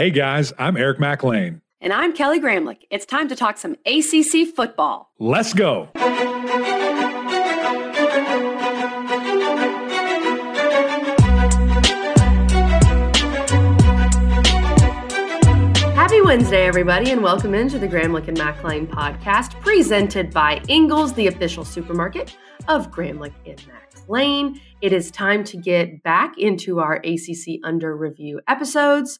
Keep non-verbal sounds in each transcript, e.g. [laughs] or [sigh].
Hey guys, I'm Eric McLean. And I'm Kelly Gramlich. It's time to talk some ACC football. Let's go. Happy Wednesday, everybody, and welcome into the Gramlich and McLean podcast, presented by Ingles, the official supermarket of Gramlich and McLean. It is time to get back into our ACC Under Review episodes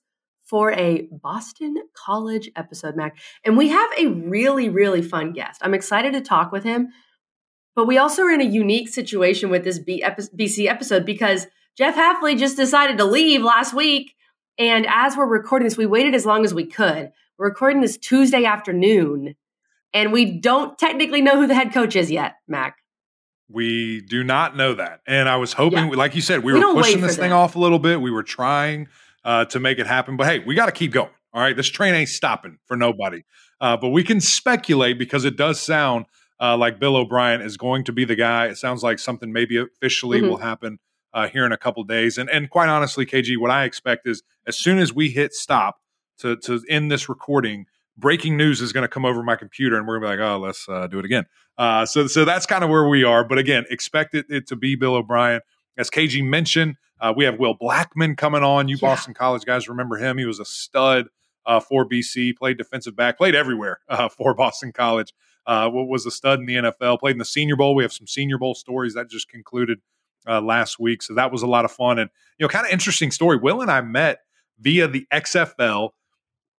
for a Boston College episode, Mac. And we have a really, really fun guest. I'm excited to talk with him, but we also are in a unique situation with this BC episode because Jeff Hafley just decided to leave last week and as we're recording this, we waited as long as we could. We're recording this Tuesday afternoon, and we don't technically know who the head coach is yet, Mac. We do not know that. And I was hoping, yeah. like you said, we, we were pushing this thing off a little bit. We were trying uh, to make it happen. But hey, we got to keep going. All right. This train ain't stopping for nobody. Uh, but we can speculate because it does sound uh, like Bill O'Brien is going to be the guy. It sounds like something maybe officially mm-hmm. will happen uh, here in a couple days. And and quite honestly, KG, what I expect is as soon as we hit stop to to end this recording, breaking news is going to come over my computer, and we're going to be like, oh, let's uh, do it again. Uh, so so that's kind of where we are. But again, expect it, it to be Bill O'Brien. As KG mentioned, uh, we have Will Blackmon coming on. You yeah. Boston College guys remember him? He was a stud uh, for BC. Played defensive back. Played everywhere [laughs] uh, for Boston College. Uh, was a stud in the NFL. Played in the Senior Bowl. We have some Senior Bowl stories that just concluded uh, last week. So that was a lot of fun and you know kind of interesting story. Will and I met via the XFL,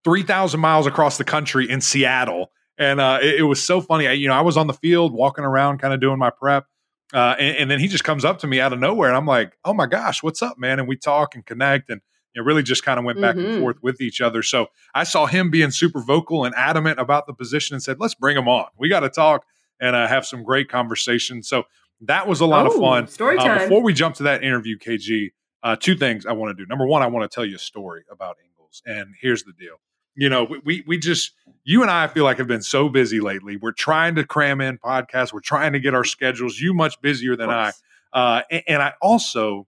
three thousand miles across the country in Seattle, and uh, it, it, was so funny. I, you know, I was on the field walking around, kind of doing my prep. Uh, and, and, then he just comes up to me out of nowhere, and I'm like, "Oh my gosh, what's up, man?" And we talk and connect, and you know, really just kind of went back mm-hmm. and forth with each other. So I saw him being super vocal and adamant about the position, and said, "Let's bring him on. We got to talk and uh, have some great conversation." So that was a lot oh, of fun. Story uh, time. Uh, before we jump to that interview, KG, uh, two things I want to do. Number one, I want to tell you a story about Ingles, and here's the deal. You know, we, we, just you and I, I feel like have been so busy lately. We're trying to cram in podcasts. We're trying to get our schedules. You much busier than I, uh, and, and I also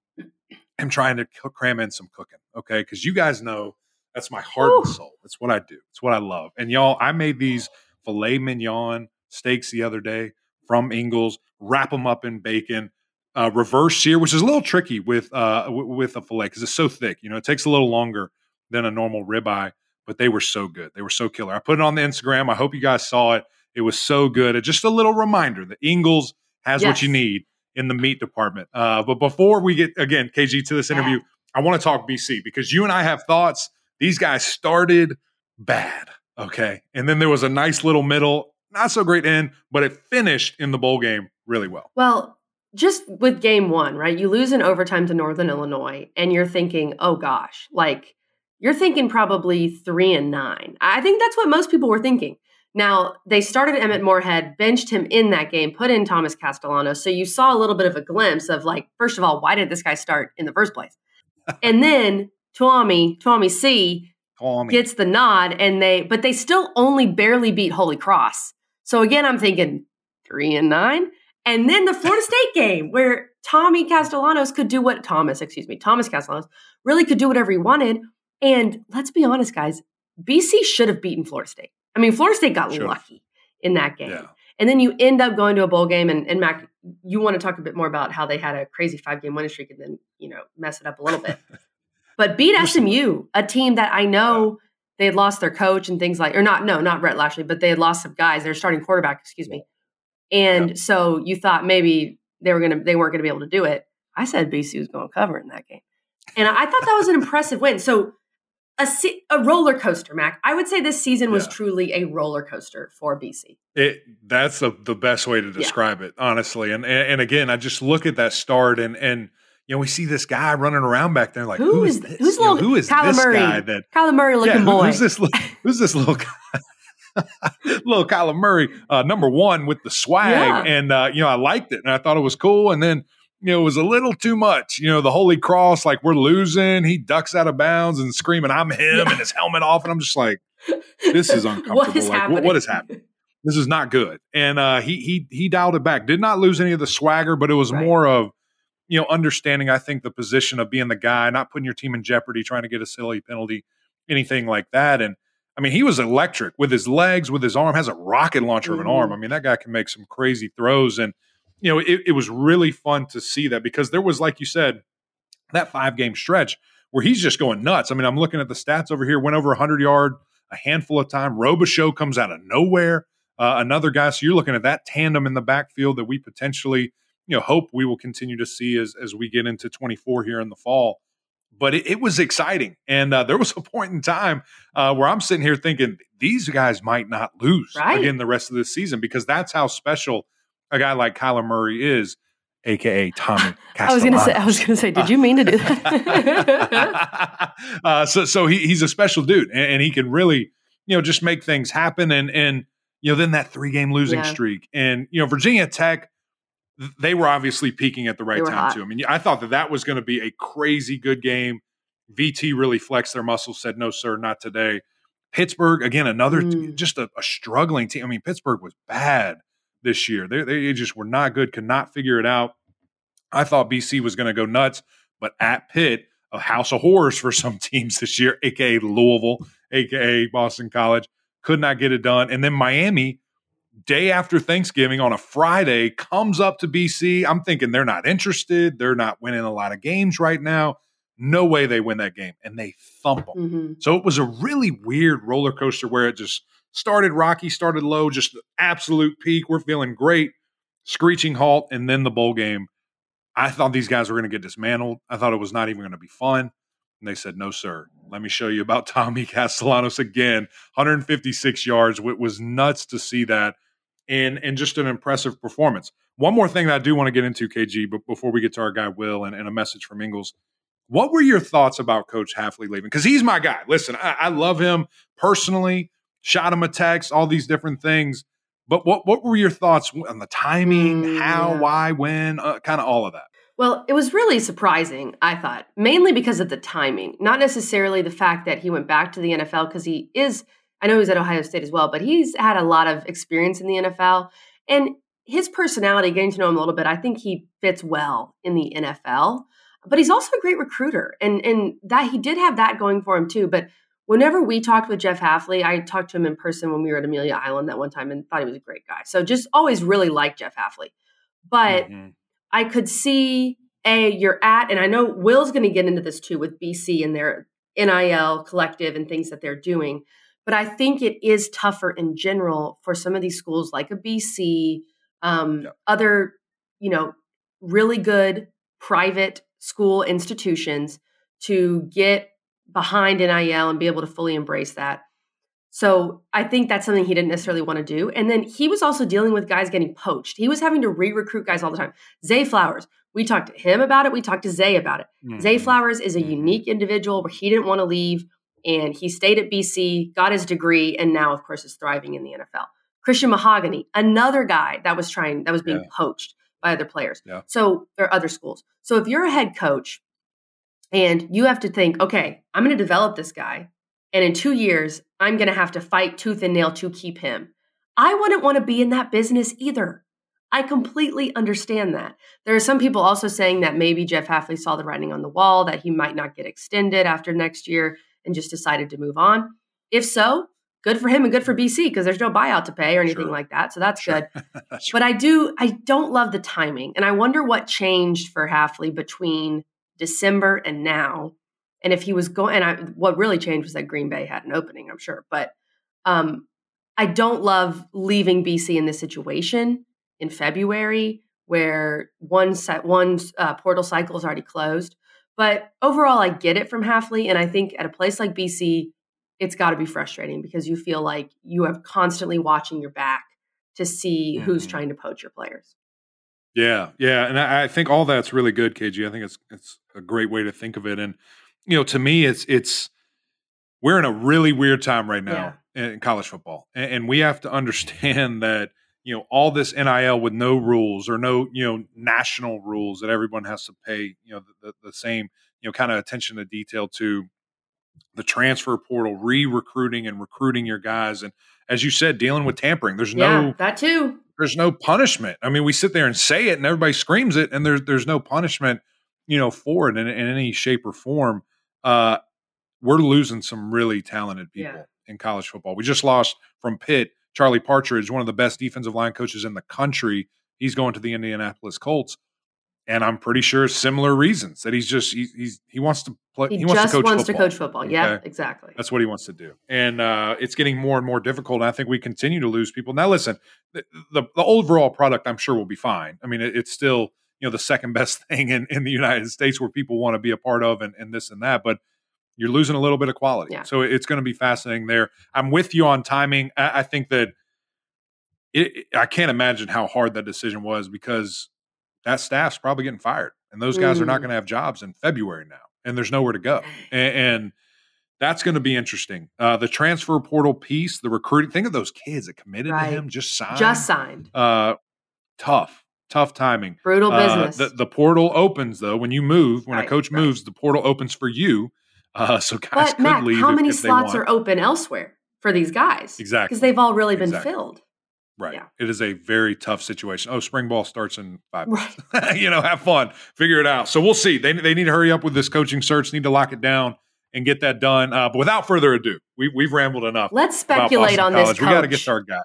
am trying to cram in some cooking. Okay, because you guys know that's my heart Ooh. and soul. It's what I do. It's what I love. And y'all, I made these filet mignon steaks the other day from Ingles, wrap them up in bacon, uh, reverse sear, which is a little tricky with uh, w- with a fillet because it's so thick. You know, it takes a little longer than a normal ribeye, but they were so good. They were so killer. I put it on the Instagram. I hope you guys saw it. It was so good. It's just a little reminder that Ingles has yes. what you need in the meat department. Uh, but before we get again, KG, to this interview, yeah. I want to talk BC because you and I have thoughts. These guys started bad, okay, and then there was a nice little middle not so great end, but it finished in the bowl game really well. Well, just with game one, right? You lose in overtime to Northern Illinois, and you're thinking, oh gosh, like you're thinking probably three and nine. I think that's what most people were thinking. Now, they started Emmett Morehead, benched him in that game, put in Thomas Castellano. So you saw a little bit of a glimpse of like, first of all, why did this guy start in the first place? [laughs] and then Tuami, Tuami C gets the nod and they but they still only barely beat Holy Cross. So again, I'm thinking three and nine. And then the Florida [laughs] State game where Tommy Castellanos could do what Thomas, excuse me, Thomas Castellanos really could do whatever he wanted. And let's be honest, guys, BC should have beaten Florida State. I mean, Florida State got sure. lucky in that game. Yeah. And then you end up going to a bowl game and, and Mac, you want to talk a bit more about how they had a crazy five game winning streak and then, you know, mess it up a little bit. [laughs] but beat SMU, a team that I know they had lost their coach and things like, or not, no, not Rhett Lashlee, but they had lost some guys. They're starting quarterback, excuse me. And yeah. so you thought maybe they were gonna, they weren't gonna be able to do it. I said BC was going to cover in that game, and I thought that was an impressive win. So a, a roller coaster, Mac. I would say this season was yeah. truly a roller coaster for BC. It that's the the best way to describe yeah. it, honestly. And, and and again, I just look at that start and and you know, we see this guy running around back there, like who, who is, this? Who's little, know, who is Kyler this Murray, guy? That Kyler Murray looking yeah, boy. Who's this? Who's this little guy? [laughs] little Kyler Murray, uh, number one with the swag, and uh, you know I liked it, and I thought it was cool. And then you know it was a little too much. You know the Holy Cross, like we're losing. He ducks out of bounds and screaming, "I'm him!" Yeah. and his helmet off, and I'm just like, this is [laughs] uncomfortable. what is like, happening? what is happening? This is not good. And uh, he he he dialed it back. Did not lose any of the swagger, but it was right. more of you know, understanding, I think, the position of being the guy, not putting your team in jeopardy, trying to get a silly penalty anything like that. And I mean, he was electric with his legs, with his arm, has a rocket launcher mm-hmm. of an arm. I mean, that guy can make some crazy throws. And, you know, it, it was really fun to see that because there was, like you said, that five game stretch where he's just going nuts. I mean, I'm looking at the stats over here, went over 100 yard a handful of time. Robichaux comes out of nowhere. Uh, another guy. So you're looking at that tandem in the backfield that we potentially, you know, hope we will continue to see as as we get into 24 here in the fall but it, it was exciting. And uh, there was a point in time uh, where I'm sitting here thinking these guys might not lose right. again the rest of the season because that's how special a guy like Kyler Murray is, aka Tommy. [laughs] I was gonna say. I was gonna say. Did you mean to do that? [laughs] uh, so, so he, he's a special dude, and, and, he can really, you know, just make things happen. And and you know, then that three game losing yeah. streak, and you know, Virginia Tech they were obviously peaking at the right time hot. too. I mean, I thought that that was going to be a crazy good game. VT really flexed their muscles, said no, sir, not today. Pittsburgh again, another mm. just a, a, struggling team. I mean, Pittsburgh was bad this year. They they just were not good, could not figure it out. I thought BC was going to go nuts, but at Pitt, a house of horrors for [laughs] some teams this year, aka Louisville, aka Boston College, could not get it done. And then Miami day after Thanksgiving on a Friday comes up to BC. I'm thinking they're not interested. They're not winning a lot of games right now. No way they win that game. And they thump them. Mm-hmm. So it was a really weird roller coaster where it just started rocky, started low, just absolute peak. We're feeling great, screeching halt, and then the bowl game. I thought these guys were going to get dismantled. I thought it was not even going to be fun. And they said, no, sir. Let me show you about [laughs] Tommy Castellanos again. 156 yards. It was nuts to see that and and just an impressive performance. One more thing that I do want to get into, KG, but before we get to our guy Will and, and a message from Ingles, what were your thoughts about Coach Hafley leaving? Because he's my guy. Listen, I, I, love him personally. Shot him a text, all these different things. But what what were your thoughts on the timing? Mm, how, yeah. why, when, uh, kind of all of that? Well, it was really surprising, I thought, mainly because of the timing, not necessarily the fact that he went back to the NFL because he is I know he's at Ohio State as well, but he's had a lot of experience in the NFL. And his personality, getting to know him a little bit, I think he fits well in the NFL. But he's also a great recruiter. And and that he did have that going for him too. But whenever we talked with Jeff Hafley, I talked to him in person when we were at Amelia Island that one time and thought he was a great guy. So just always really liked Jeff Hafley. But mm-hmm. I could see a you're at, and I know Will's going to get into this too with BC and their NIL collective and things that they're doing. But I think it is tougher in general for some of these schools like a BC, um, yeah. other, you know, really good private school institutions to get behind NIL and be able to fully embrace that. So I think that's something he didn't necessarily want to do. And then he was also dealing with guys getting poached. He was having to re-recruit guys all the time. Zay Flowers, we talked to him about it. We talked to Zay about it. Mm-hmm. Zay Flowers is a mm-hmm. unique individual where he didn't want to leave and he stayed at BC, got his degree, and now, of course, is thriving in the NFL. Christian Mahogany, another guy that was trying, that was being yeah. poached by other players. Yeah. So, or other schools. So, if you're a head coach and you have to think, okay, I'm going to develop this guy, and in two years, I'm going to have to fight tooth and nail to keep him. I wouldn't want to be in that business either. I completely understand that. There are some people also saying that maybe Jeff Hafley saw the writing on the wall, that he might not get extended after next year and just decided to move on. If so, good for him and good for BC because there's no buyout to pay or anything sure. like that. So that's sure. good. [laughs] but I do, I don't love the timing. And I wonder what changed for Hafley between December and now. And if he was going, and I, what really changed was that Green Bay had an opening, I'm sure. But um, I don't love leaving BC in this situation in February where one set, one uh, portal cycle is already closed. But overall, I get it from Hafley, And I think at a place like BC, it's got to be frustrating because you feel like you have constantly watching your back to see mm-hmm. who's trying to poach your players. Yeah, yeah, and I, I, think all that's really good, KG. I think it's it's a great way to think of it, and you know, to me, it's it's we're in a really weird time right now yeah. in college football, and, and we have to understand [laughs] that you know all this NIL with no rules or no you know national rules that everyone has to pay you know the, the, the same you know kind of attention to detail to the transfer portal re-recruiting and recruiting your guys and as you said dealing with tampering there's yeah, no that too there's no punishment i mean we sit there and say it and everybody screams it and there's there's no punishment you know for it in, in any shape or form uh we're losing some really talented people yeah. in college football. We just lost from Pitt, Charlie Partridge, one of the best defensive line coaches in the country. He's going to the Indianapolis Colts and I'm pretty sure similar reasons that he's just he, he's he wants to play. He, he wants, to coach, wants football, to coach football. Okay? Yeah, exactly. That's what he wants to do, and uh, it's getting more and more difficult. And I think we continue to lose people. Now, listen, the, the, the overall product, I'm sure, will be fine. I mean, it, it's still you know the second [laughs] best thing in, in the United States where people want to be a part of, and, and this and that, but. You're losing a little bit of quality, yeah. so it's going to be fascinating there. I'm with you on timing. I, I think that it, I can't imagine how hard that decision was because that staff's probably getting fired and those guys mm. are not mm. going to have jobs in February now, and there's nowhere to go. And, and that's going to be interesting. Uh, the transfer portal piece, the recruiting. Think of those kids that committed right. to him, just signed, just signed. Uh, tough, tough timing. Brutal uh, business. The, the, portal opens though when you move. When right, a coach right. moves, the portal opens for you. Uh, so guys but, could Matt, leave. How if, many if slots are open elsewhere for these guys? Exactly, because they've all really been exactly. filled. Right. Yeah. It is a very tough situation. Oh, spring ball starts in five minutes. Right. [laughs] you know, have fun, figure it out. So we'll see. They, they need to hurry up with this coaching search, need to lock it down and get that done. Uh, but without further ado, we, we've rambled enough. Let's speculate on College. this. Coach. We got to get to our guy.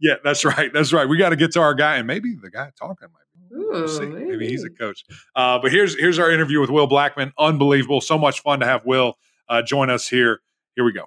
Yeah, that's right. That's right. We got to get to our guy, and maybe the guy talking might be. Ooh, we'll see. Maybe. maybe. he's a coach. Uh, but here's here's our interview with Will Blackmon. Unbelievable. So much fun to have Will uh, join us here. Here we go.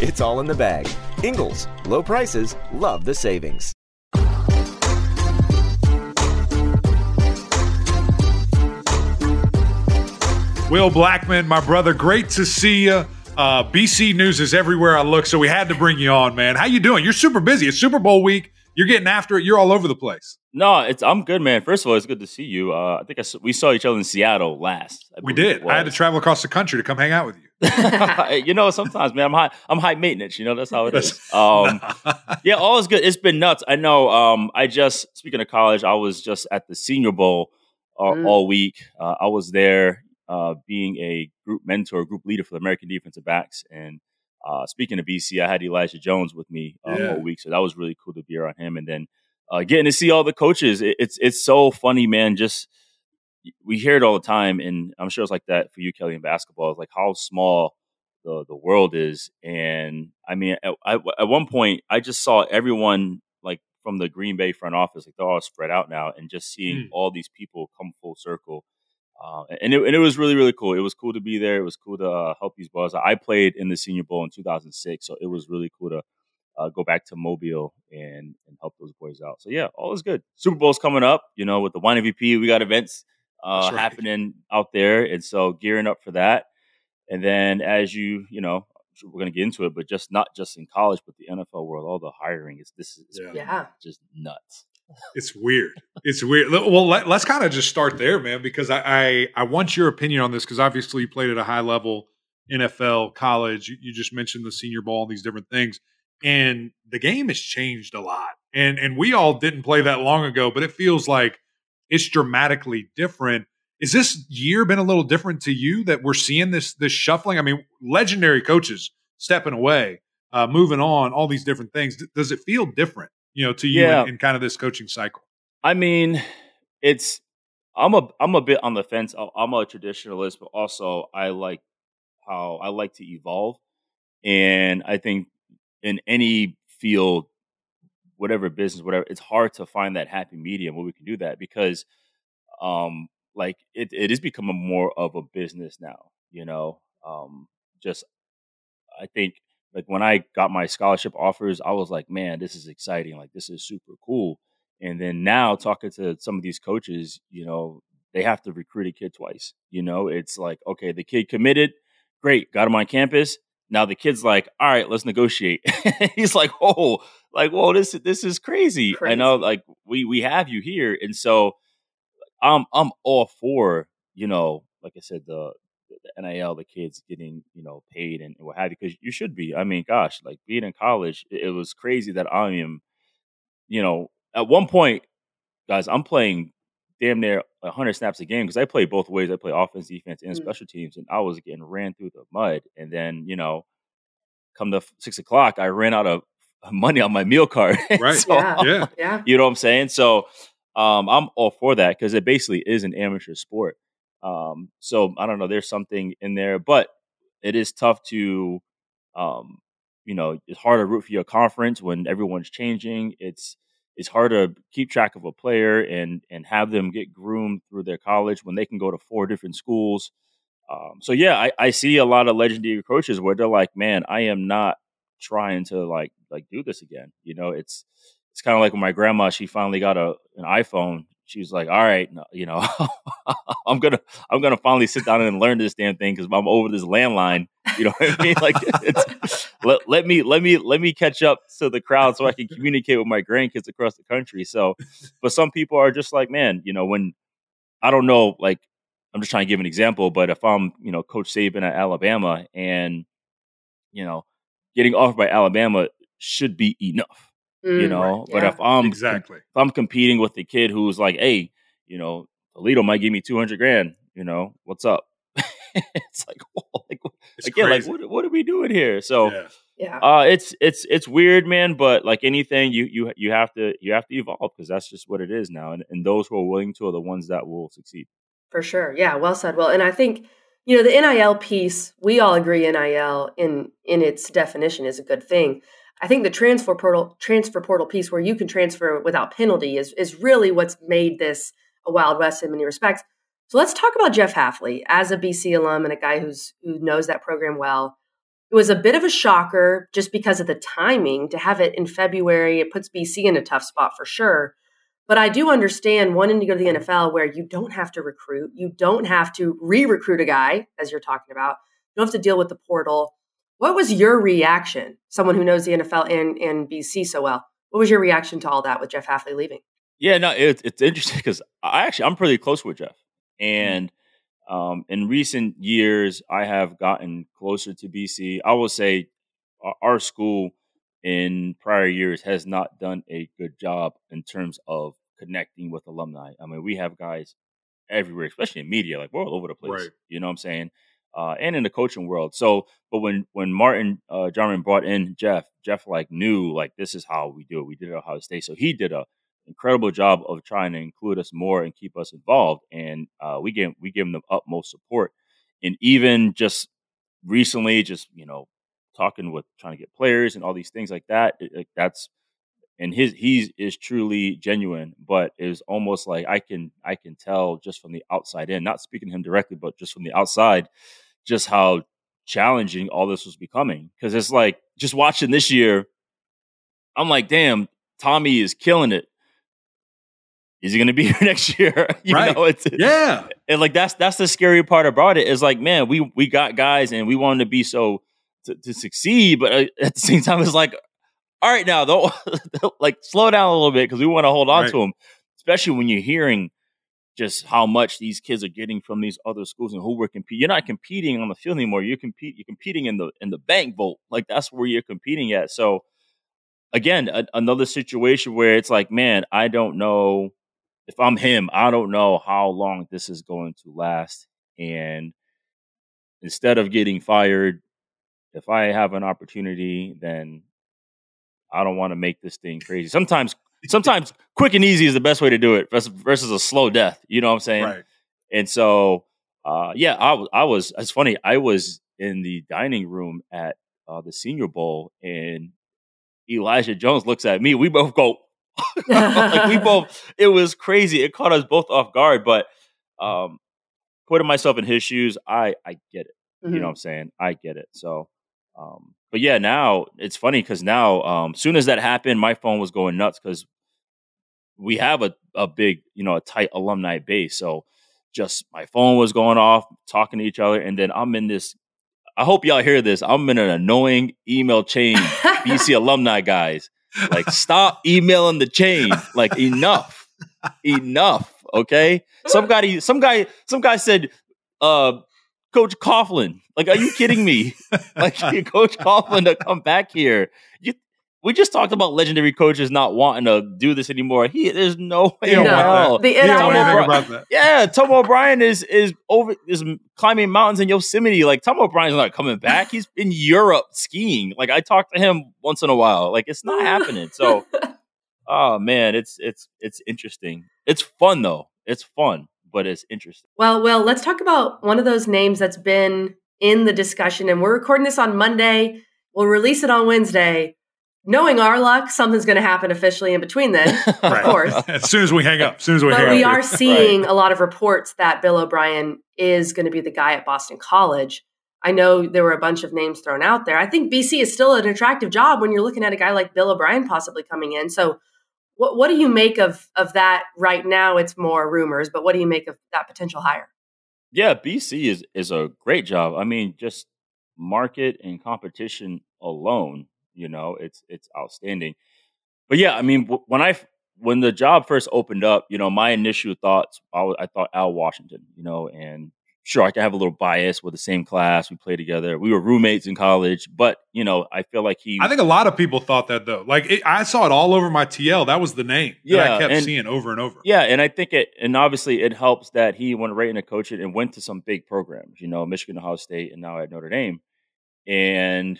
It's all in the bag. Ingles, low prices, love the savings. Will Blackmon, my brother, great to see you. Uh, BC News is everywhere I look, so we had to bring you on, man. How you doing? You're super busy. It's Super Bowl week. You're getting after it. You're all over the place. No, it's I'm good, man. First of all, it's good to see you. Uh, I think I, we saw each other in Seattle last. We did. I had to travel across the country to come hang out with you. [laughs] you know, sometimes, man, I'm high. I'm high maintenance. You know, that's how it is. [laughs] Um, [laughs] yeah, all is good. It's been nuts. I know. Um, I just speaking of college, I was just at the Senior Bowl uh, mm. all week. Uh, I was there, uh, being a group mentor, group leader for the American defensive backs, and uh, speaking of BC, I had Elijah Jones with me uh, yeah. all week, so that was really cool to be around him. And then uh, getting to see all the coaches, it, it's it's so funny, man. Just we hear it all the time, and I'm sure it's like that for you, Kelly, in basketball. It's like how small the the world is, and I mean, at, at one point, I just saw everyone like from the Green Bay front office, like they're all spread out now, and just seeing mm. all these people come full circle uh, and, it, and it was really, really cool. It was cool to be there. It was cool to uh, help these boys. I played in the Senior Bowl in 2006, so it was really cool to uh, go back to Mobile and, and help those boys out. So, yeah, all is good. Super Bowl's coming up, you know, with the Wine MVP. We got events uh, right. happening out there. And so, gearing up for that. And then, as you, you know, we're going to get into it, but just not just in college, but the NFL world, all the hiring is this is yeah. just nuts it's weird. It's weird. Well, let, us kind of just start there, man, because I, I, I want your opinion on this because obviously you played at a high level, NFL, college. You, you, just mentioned the Senior Bowl, these different things, and the game has changed a lot. And and we all didn't play that long ago, but it feels like it's dramatically different. Is this year been a little different to you that we're seeing this this shuffling? I mean, legendary coaches stepping away, uh, moving on, all these different things. Does it feel different? You know, to you yeah. in, in kind of this coaching cycle? I mean, it's I'm a I'm a bit on the fence. I'm a traditionalist, but also I like how I like to evolve, and I think in any field, whatever business, whatever, it's hard to find that happy medium where we can do that because, um, like it it is becoming more of a business now. You know, um, just I think like when I got my scholarship offers, I was like, man, this is exciting. Like this is super cool. And then now talking to some of these coaches, you know, they have to recruit a kid twice. You know, it's like, okay, the kid committed, great, got him on campus. Now the kid's like, all right, let's negotiate. [laughs] He's like, oh, like, whoa, this this is crazy. crazy. I know, like, we we have you here, and so I'm I'm all for you know, like I said, the the NIL, the kids getting you know paid and what have you, because you should be. I mean, gosh, like being in college, it, it was crazy that I am, you know, at one point, guys, I'm playing damn near 100 snaps a game because I play both ways. I play offense, defense, and mm. special teams, and I was getting ran through the mud. And then you know, come to six o'clock, I ran out of [laughs] money on my meal card. [laughs] Right. so, yeah. yeah. [laughs] Yeah. You know what I'm saying? So um, I'm all for that because it basically is an amateur sport. Um, so I don't know. There's something in there, but it is tough to, um, you know, it's hard to root for your conference when everyone's changing. It's it's hard to keep track of a player and and have them get groomed through their college when they can go to four different schools. Um, so yeah, I, I see a lot of legendary coaches where they're like, man, I am not trying to like like do this again. You know, it's it's kind of like when my grandma she finally got a an iPhone. She was like, "All right, you know, [laughs] I'm gonna I'm gonna finally sit down and learn this damn thing because I'm over this landline." You know what I mean? Like, [laughs] let, let me let me let me catch up to the crowd so I can communicate with my grandkids across the country. So, but some people are just like, man, you know, when I don't know, like I'm just trying to give an example, but if I'm, you know, Coach Saban at Alabama and, you know, getting offered by Alabama should be enough, mm, you know. Right. But if I'm exactly if I'm competing with the kid who's like, hey, you know, Toledo might give me two hundred grand, you know, what's up? [laughs] it's like, [laughs] whoa, like it's again, crazy. like what what are we doing here? So yeah. Yeah. Uh, it's it's it's weird, man. But like anything, you you you have to you have to evolve because that's just what it is now. And and those who are willing to are the ones that will succeed. For sure. Yeah. Well said. Well, and I think you know the nil piece we all agree nil in in its definition is a good thing i think the transfer portal transfer portal piece where you can transfer without penalty is is really what's made this a wild west in many respects. So let's talk about jeff hafley as a bc alum and a guy who's who knows that program well. It was a bit of a shocker just because of the timing to have it in february. It puts bc in a tough spot for sure. But I do understand wanting to go to the NFL where you don't have to recruit, you don't have to re recruit a guy, as you're talking about, you don't have to deal with the portal. What was your reaction, someone who knows the NFL and, and BC so well? What was your reaction to all that with Jeff Hafley leaving? Yeah, no, it, it's interesting because I actually I'm pretty close with Jeff, mm-hmm. and um, in recent years I have gotten closer to BC. I will say our school in prior years has not done a good job in terms of connecting with alumni. I mean, we have guys everywhere, especially in media, like we're all over the place. Right. You know what I'm saying? Uh, and in the coaching world. So, but when when Martin uh, Jarmond brought in Jeff, Jeff like knew like this is how we do it. We did it at Ohio State. So he did a incredible job of trying to include us more and keep us involved. And uh, we gave we gave him the utmost support. And even just recently, just you know, talking with trying to get players and all these things like that. It, that's and his he is truly genuine, but it's almost like I can I can tell just from the outside in, not speaking to him directly, but just from the outside, just how challenging all this was becoming. Because it's like just watching this year, I'm like, damn, Tommy is killing it. Is he going to be [laughs] here next year? [laughs] you right. know, it's [laughs] yeah, and like that's that's the scary part about it. Is like, man, we we got guys and we wanted to be so to, to succeed, but uh, at the same time, it's like, all right, now though, like slow down a little bit because we want to hold on right. to them, especially when you're hearing just how much these kids are getting from these other schools and who we're competing. You're not competing on the field anymore. You compete. You're competing in the in the bank vault. Like that's where you're competing at. So again, a, another situation where it's like, man, I don't know if I'm him. I don't know how long this is going to last. And instead of getting fired, if I have an opportunity, then I don't want to make this thing crazy. Sometimes, sometimes quick and easy is the best way to do it versus, versus a slow death. You know what I'm saying? Right. And so, uh, yeah, I was, I was, it's funny. I was in the dining room at uh, the Senior Bowl and Elijah Jones looks at me. We both go, [laughs] like we both, [laughs] it was crazy. It caught us both off guard, but, um, putting myself in his shoes, I, I get it. Mm-hmm. You know mm-hmm. what I'm saying? I get it. So, um, but yeah, now it's funny because now, um, soon as that happened, my phone was going nuts because we have a, a big, you know, a tight alumni base. So just my phone was going off, talking to each other, and then I'm in this. I hope y'all hear this. I'm in an annoying email chain, BC [laughs] alumni guys. Like, stop emailing the chain. Like, enough, enough. Okay. Some guy, some guy, some guy said, uh, Coach Coughlin. Like, are you kidding me? [laughs] like, [laughs] Coach Coughlin to come back here. You, we just talked about legendary coaches not wanting to do this anymore. He, there's no way in hell. The NIL. Yeah, Tom O'Brien is is over is climbing mountains in Yosemite. Like Tom O'Brien's not coming back. He's in Europe skiing. Like I talk to him once in a while. Like it's not happening. So, [laughs] oh man, it's it's it's interesting. It's fun though. It's fun but it's interesting. Well, well, let's talk about one of those names that's been in the discussion. And we're recording this on Monday. We'll release it on Wednesday. Knowing our luck, something's going to happen officially in between then, [laughs] of right. course. [laughs] as soon as we hang up, as soon as we but hang we up. are [laughs] seeing right. a lot of reports that Bill O'Brien is going to be the guy at Boston College. I know there were a bunch of names thrown out there. I think BC is still an attractive job when you're looking at a guy like Bill O'Brien possibly coming in. So what what do you make of of that right now? It's more rumors, but what do you make of that potential hire? Yeah, BC is is a great job. I mean, just market and competition alone, you know, it's it's outstanding. But yeah, I mean, when I when the job first opened up, you know, my initial thoughts, I, I thought Al Washington, you know, and sure I can have a little bias with the same class. We played together. We were roommates in college, but you know, I feel like he. I think a lot of people thought that though. Like it, I saw it all over my TL. That was the name. Yeah, I kept and, seeing over and over. Yeah, and I think it, and obviously it helps that he went right into coaching and went to some big programs. You know, Michigan, Ohio State, and now at Notre Dame, and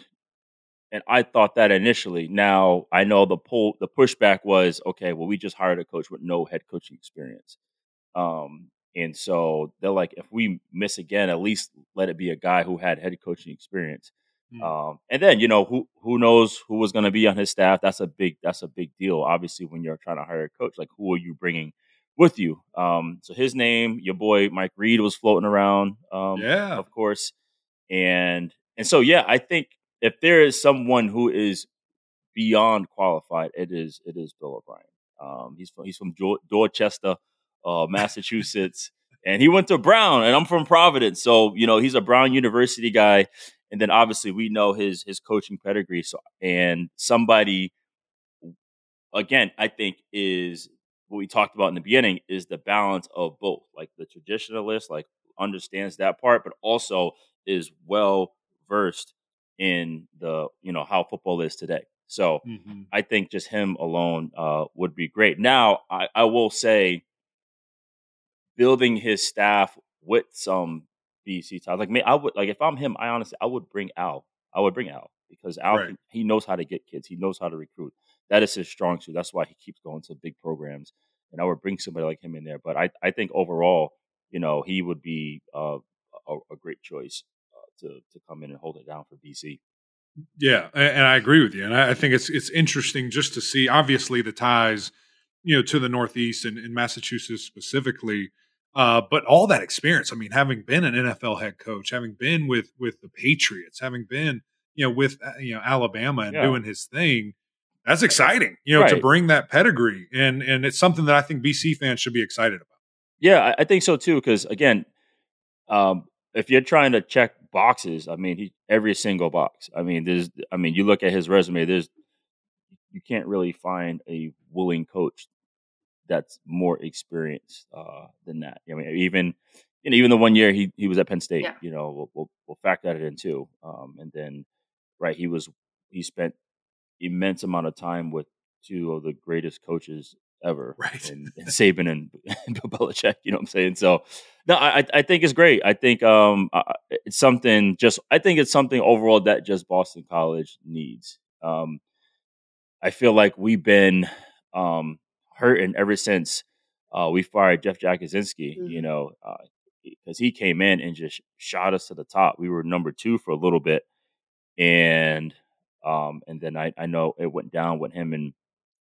and I thought that initially. Now I know the pull, the pushback was okay. Well, we just hired a coach with no head coaching experience. Um, and so they're like, if we miss again, at least let it be a guy who had head coaching experience. Mm. Um, and then you know who who knows who was going to be on his staff. That's a big that's a big deal. Obviously, when you're trying to hire a coach, like who are you bringing with you? Um, so his name, your boy Mike Reid, was floating around. Um, yeah, of course. And and so yeah, I think if there is someone who is beyond qualified, it is it is Bill O'Brien. Um, he's from, he's from Dorchester, uh, Massachusetts, and he went to Brown, and I'm from Providence, so you know he's a Brown University guy. And then obviously we know his his coaching pedigree. So and somebody again, I think is what we talked about in the beginning is the balance of both, like the traditionalist, like understands that part, but also is well versed in the you know how football is today. So mm-hmm. I think just him alone uh, would be great. Now I, I will say building his staff with some BC ties. Like me, I would like if I'm him, I honestly I would bring Al. I would bring Al because Al right. he knows how to get kids. He knows how to recruit. That is his strong suit. That's why he keeps going to big programs. And I would bring somebody like him in there. But I I think overall, you know, he would be uh, a, a, great choice uh, to to come in and hold it down for BC. Yeah, and I agree with you. And I think it's it's interesting just to see. Obviously, the ties, you know, to the Northeast and, and Massachusetts specifically uh, but all that experience, I mean, having been an NFL head coach, having been with with the Patriots, having been you know with uh, you know Alabama and yeah. doing his thing, that's exciting. You know, right. to bring that pedigree and and it's something that I think BC fans should be excited about. Yeah, I think so too. Because again, um, if you're trying to check boxes, I mean, he every single box. I mean, there's, I mean, you look at his resume. There's, you can't really find a willing coach that's more experienced uh, than that. I mean, even you know, even the one year he he was at Penn State, yeah. you know, we'll, we'll, we'll factor that in too. Um, and then, right, he was he spent immense amount of time with two of the greatest coaches ever, [laughs] right? And, and Saban and, [laughs] and Bill Belichick. You know what I'm saying? So, no, I I think it's great. I think um it's something just I think it's something overall that just Boston College needs. Um, I feel like we've been um hurting ever since uh, we fired Jeff Jagodzinski, mm-hmm. you know, because uh, he came in and just shot us to the top. We were number two for a little bit, and um, and then I, I know it went down with him and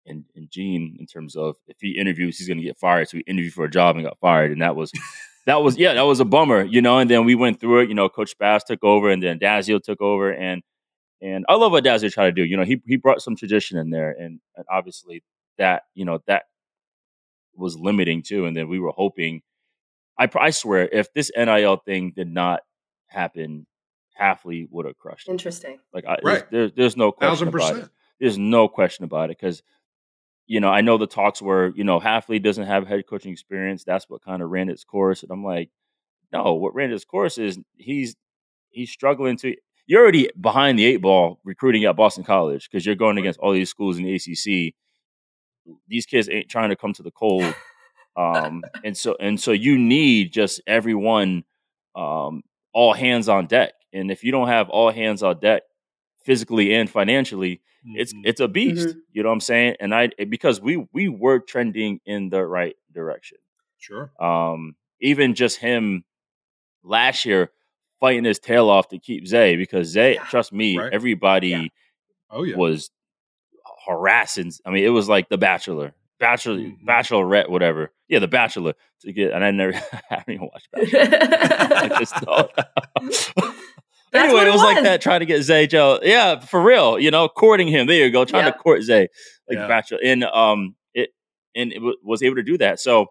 and, and Gene in terms of if he interviews, he's going to get fired. So he interviewed for a job and got fired, and that was that was yeah, that was a bummer, you know. And then we went through it. You know, Coach Bass took over, and then Dazio took over, and and I love what Dazio tried to do. You know, he he brought some tradition in there, and, and obviously that you know that was limiting too. And then we were hoping. I I swear, if this NIL thing did not happen, Hafley would have crushed. It. Interesting. Like I, right. there's, there's no question about it. There's no question about it because you know I know the talks were you know Hafley doesn't have head coaching experience. That's what kind of ran its course, and I'm like, no, what ran its course is he's he's struggling to. You're already behind the eight ball recruiting at Boston College because you're going against all these schools in the ACC. These kids ain't trying to come to the cold, [laughs] um, and so and so you need just everyone, um, all hands on deck. And if you don't have all hands on deck, physically and financially, mm-hmm. it's it's a beast. Mm-hmm. You know what I'm saying? And I because we we were trending in the right direction. Sure. Um, even just him last year fighting his tail off to keep Zay because Zay, yeah. trust me, right. everybody yeah. Oh, yeah. was harassing. I mean, it was like The Bachelor, Bachelor, mm-hmm. Bachelorette, whatever. Yeah, The Bachelor to get, and I never, [laughs] I haven't even watched Bachelor. [laughs] [laughs] anyway, it was, was, like that trying to get Zay Joe. Yeah, for real. You know, courting him. There you go, trying to court Zay like yeah. Bachelor, and um, it and it w- was able to do that. So,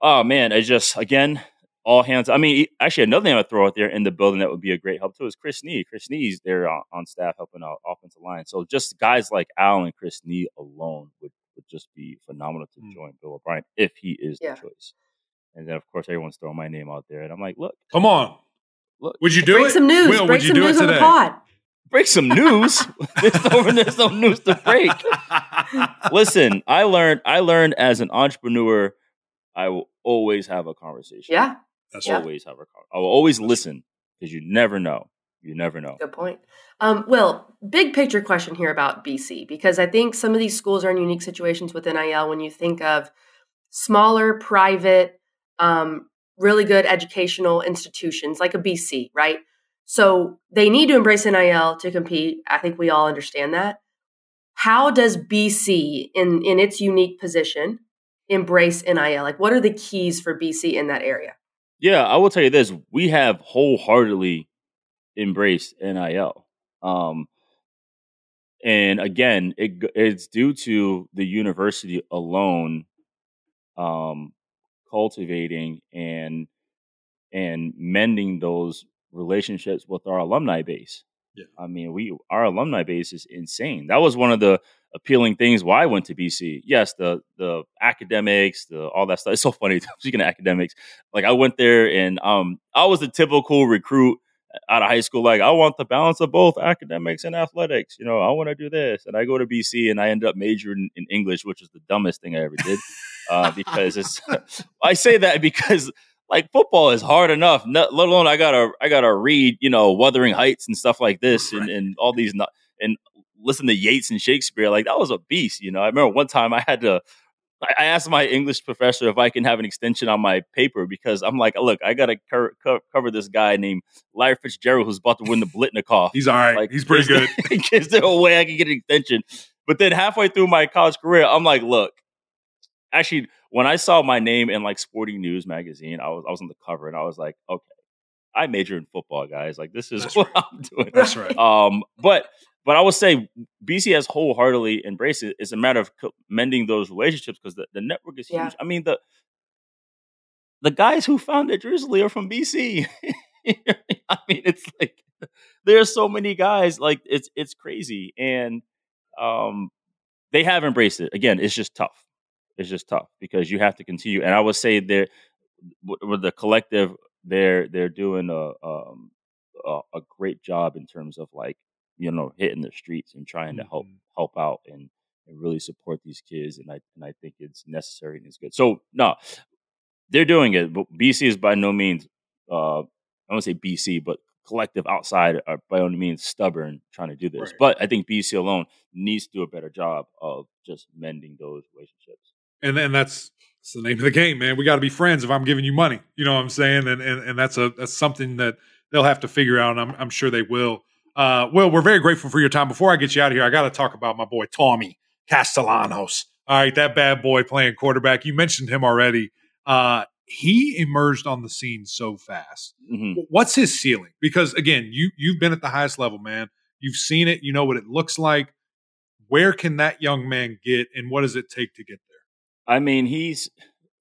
oh man, I just again all hands. I mean, actually, another name I would throw out there in the building that would be a great help too is Chris Nee. Chris Nee's there on, on staff helping out offensive line. So just guys like Al and Chris Nee alone would, would just be phenomenal to mm. join Bill O'Brien if he is yeah. the choice. And then of course everyone's throwing my name out there, and I'm like, look, come on, look, would you do break it? some news, Will, break some news on the pod. Break some news. [laughs] there's, no, there's no news to break. Listen, I learned. I learned as an entrepreneur, I will always have a conversation. Yeah, that's always have a I will always listen because you never know. You never know. Good point. Um, Will, big picture question here about BC because I think some of these schools are in unique situations with NIL. When you think of smaller, private, um, really good educational institutions like a BC, right? So they need to embrace NIL to compete. I think we all understand that. How does BC, in in its unique position, embrace NIL? Like, what are the keys for BC in that area? Yeah, I will tell you this: we have wholeheartedly embraced NIL, um, and again, it, it's due to the university alone um, cultivating and and mending those relationships with our alumni base. Yeah. I mean, we our alumni base is insane. That was one of the appealing things why I went to BC. Yes, the the academics, the all that stuff. It's so funny. [laughs] Speaking of academics, like I went there and um I was the typical recruit out of high school. Like I want the balance of both academics and athletics. You know, I want to do this, and I go to BC and I end up majoring in English, which is the dumbest thing I ever did. uh, because it's [laughs] I say that because like football is hard enough. let alone I gotta I gotta read you know Wuthering Heights and stuff like this and, and all these and listen to Yeats and Shakespeare. Like that was a beast. You know, I remember one time I had to. I asked my English professor if I can have an extension on my paper because I'm like, look, I got to co- co- cover this guy named Larry Fitzgerald who's about to win the Biletnikoff. He's all right. Like, He's pretty good. [laughs] is there a way I can get an extension? But then halfway through my college career, I'm like, look, actually, when I saw my name in like Sporting News magazine, I was I was on the cover and I was like, okay, I major in football, guys. Like this is That's [laughs] what right. I'm doing. That's right. Um, but but I would say BC has wholeheartedly embraced it. It's a matter of mending those relationships because the, the network is huge. Yeah. I mean the the guys who founded Drizzly are from BC. [laughs] I mean, it's like there's so many guys. Like it's it's crazy, and um, they have embraced it. Again, it's just tough it's just tough because you have to continue. And I would say they're with the collective, they're they're doing a um, a, a, great job in terms of like you know hitting the streets and trying to help mm-hmm. help out and, and really support these kids. And I and I think it's necessary and it's good. So no, they're doing it. But BC is by no means uh, I don't say BC, but collective outside are by no means stubborn trying to do this. Right. But I think BC alone needs to do a better job of just mending those relationships and and that's, that's the name of the game, man. We got to be friends if I'm giving you money. You know what I'm saying? And and and that's a that's something that they'll have to figure out. I'm I'm sure they will. Uh, well, we're very grateful for your time. Before I get you out of here, I got to talk about my boy Tommy Castellanos. All right, that bad boy playing quarterback. You mentioned him already. Uh, he emerged on the scene so fast. Mm-hmm. What's his ceiling? Because again, you you've been at the highest level, man. You've seen it. You know what it looks like. Where can that young man get, and what does it take to get there? I mean, he's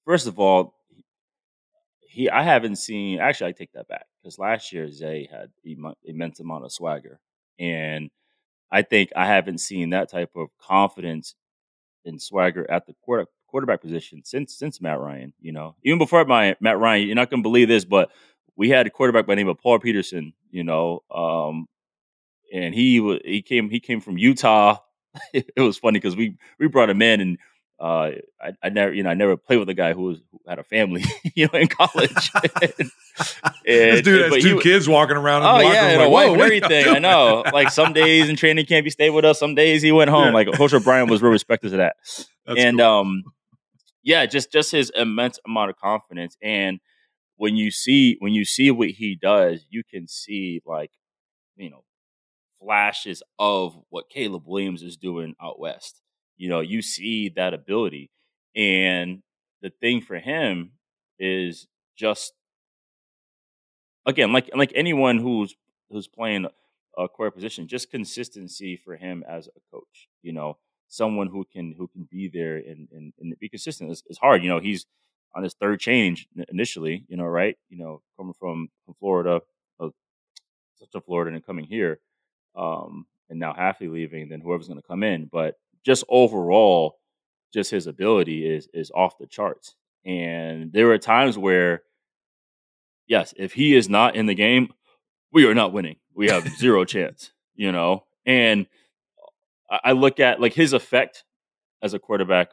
first of all, he. I haven't seen. Actually, I take that back because last year Zay had immense amount of swagger, and I think I haven't seen that type of confidence and swagger at the quarter, quarterback position since since Matt Ryan. You know, even before my, Matt Ryan, you're not going to believe this, but we had a quarterback by the name of Paul Peterson. You know, um, and he he came he came from Utah. [laughs] it was funny because we we brought him in and uh, I, I, never, you know, I never played with a guy who was who had a family, [laughs] you know, in college. [laughs] and, this dude has two he, kids walking around. oh yeah, and like, a wife and everything. I know. Like some days in training camp, he stayed with us. Some days he went home. Yeah. Like Coach O'Brien was real [laughs] respected to that. That's and cool. um, yeah, just just his immense amount of confidence. And when you see when you see what he does, you can see like, you know, flashes of what Caleb Williams is doing out west you know, you see that ability. And the thing for him is just again, like like anyone who's who's playing a core position, just consistency for him as a coach. You know, someone who can who can be there and and, and be consistent is, is hard. You know, he's on his third change initially. You know, right? You know, coming from, from Florida, uh, to Florida, and coming here, um, and now Hafley leaving, then whoever's going to come in. But just overall, just his ability is is off the charts. And there are times where, yes, if he is not in the game, we are not winning. We have [laughs] zero chance, you know. And I look at like his effect as a quarterback.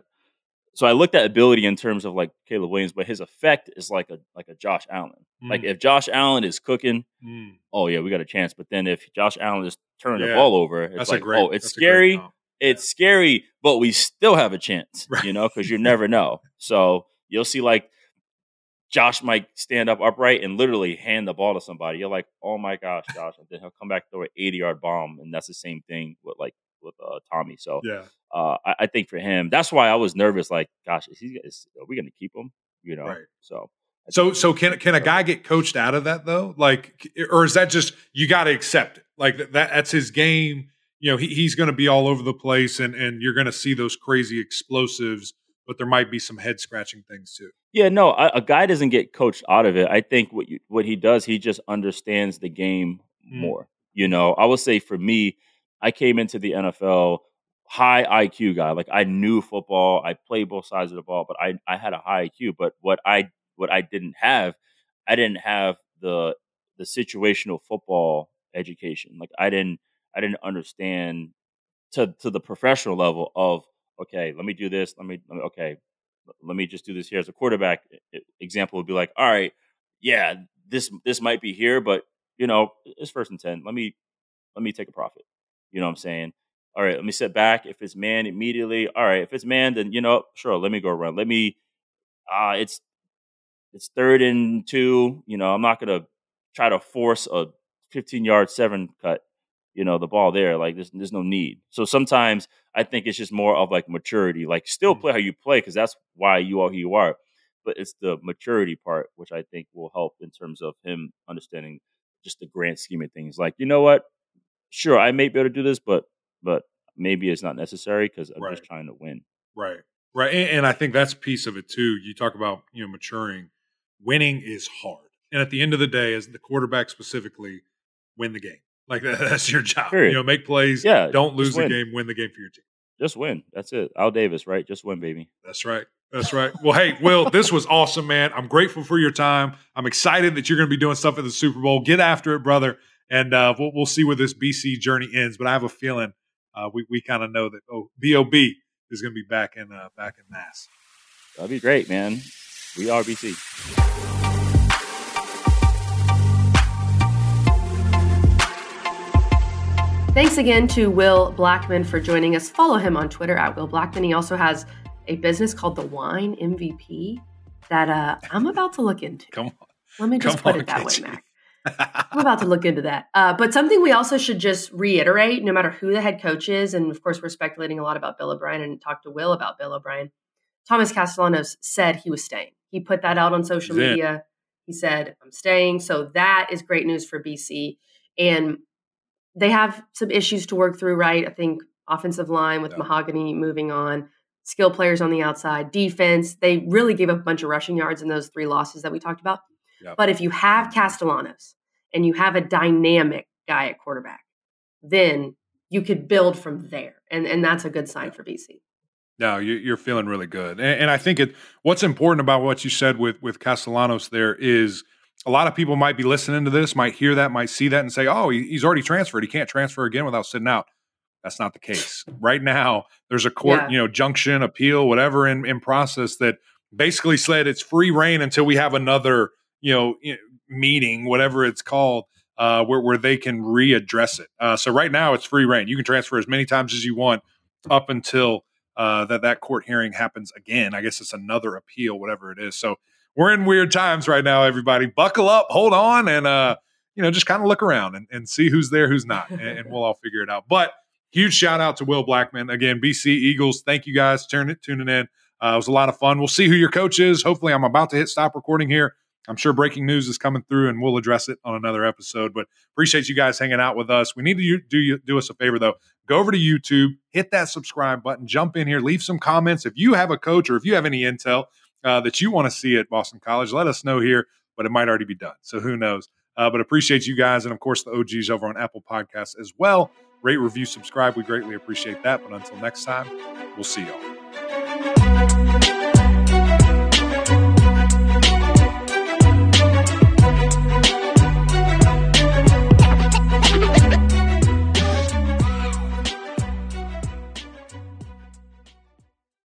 So I looked at ability in terms of like Caleb Williams, but his effect is like a like a Josh Allen. Mm. Like if Josh Allen is cooking, mm. oh yeah, we got a chance. But then if Josh Allen is turning yeah. the ball over, it's that's like, oh, it's scary it's scary, but we still have a chance, [laughs] right. you know, because you never know. So you'll see like Josh might stand up upright and literally hand the ball to somebody. You're like, oh my gosh, Josh, and then he'll come back throw an 80 yard bomb, and that's the same thing with like with uh, Tommy. So yeah, uh, I, I, think for him, that's why I was nervous. Like, gosh, is he? Is, are we going to keep him? You know, right. so. So, so can can a guy get coached out of that though? Like, or is that just you got to accept it? Like that that's his game you know, he, he's going to be all over the place and, and you're going to see those crazy explosives, but there might be some head scratching things too. Yeah, no, a, a, guy doesn't get coached out of it. I think what you, what he does, he just understands the game mm. more. You know, I would say for me, I came into the NFL high IQ guy. Like I knew football, I played both sides of the ball, but I I had a high IQ. But what I what I didn't have, I didn't have the the situational football education. Like I didn't I didn't understand to to the professional level of okay, let me do this. Let me, let me okay, let me just do this here as a quarterback example would be like, all right, yeah, this this might be here, but you know, it's first and ten. Let me let me take a profit. You know what I'm saying? All right, let me sit back. If it's man immediately, all right. If it's man, then you know, sure, let me go around. Let me uh it's it's third and two. You know, I'm not gonna try to force a 15 yard seven cut you know, the ball there. Like there's there's no need. So sometimes I think it's just more of like maturity. Like still mm. play how you play because that's why you are who you are. But it's the maturity part which I think will help in terms of him understanding just the grand scheme of things. Like you know what, sure I may be able to do this, but but maybe it's not necessary because I'm right. just trying to win. Right, right, and, and I think that's a piece of it too. You talk about you know maturing. Winning is hard, and at the end of the day, as the quarterback specifically, win the game. Like that's your job. Period. You know, make plays. Yeah. Don't lose the game. Win the game for your team. Just win. That's it. Al Davis, right? Just win, baby. That's right. That's right. Well, hey, Will, this was awesome, man. I'm grateful for your time. I'm excited that you're going to be doing stuff at the Super Bowl. Get after it, brother. And uh, we'll, we'll see where this BC journey ends. But I have a feeling uh, we we kind of know that oh, Bob is going to be back in uh, back in Mass. That'd be great, man. We are BC. Thanks again to Will Blackmon for joining us. Follow him on Twitter at Will Blackmon. He also has a business called the Wine MVP that uh, I'm about to look into. Come on. Let me just Come put on, it that way, Mac. I'm about to look into that. Uh, but something we also should just reiterate, no matter who the head coach is, and of course we're speculating a lot about Bill O'Brien and talked to Will about Bill O'Brien. Thomas Castellanos said he was staying. He put that out on social media. He said, I'm staying. So that is great news for BC. And they have some issues to work through, right? I think offensive line with yeah. Mahogany moving on, skill players on the outside, defense. They really gave up a bunch of rushing yards in those three losses that we talked about. Yep. But if you have Castellanos and you have a dynamic guy at quarterback, then you could build from there. And and that's a good sign for BC. No, you're feeling really good, and, I think it. What's important about what you said with with Castellanos there is a lot of people might be listening to this, might hear that, might see that, and say, "Oh, he's already transferred. He can't transfer again without sitting out." That's not the case. Right now, there's a court, yeah. you know, junction, appeal, whatever in, in process that basically said it's free reign until we have another, you know, meeting, whatever it's called, uh, where, where they can readdress it. Uh, so right now it's free reign. You can transfer as many times as you want up until uh, that that court hearing happens again. I guess it's another appeal, whatever it is. So we're in weird times right now. Everybody, buckle up, hold on, and uh, you know, just kind of look around and, and, see who's there, who's not, and, and, we'll all figure it out. But huge shout out to Will Blackmon again, BC Eagles. Thank you guys tuning tuning in. Uh, it was a lot of fun. We'll see who your coach is. Hopefully, I'm about to hit stop recording here. I'm sure breaking news is coming through, and we'll address it on another episode. But appreciate you guys hanging out with us. We need to do do us a favor though. Go over to YouTube, hit that subscribe button, jump in here, leave some comments. If you have a coach or if you have any intel uh, that you want to see at Boston College, let us know here. But it might already be done, so who knows? Uh, but appreciate you guys, and of course the OGs over on Apple Podcasts as well. Rate, review, subscribe. We greatly appreciate that. But until next time, we'll see y'all.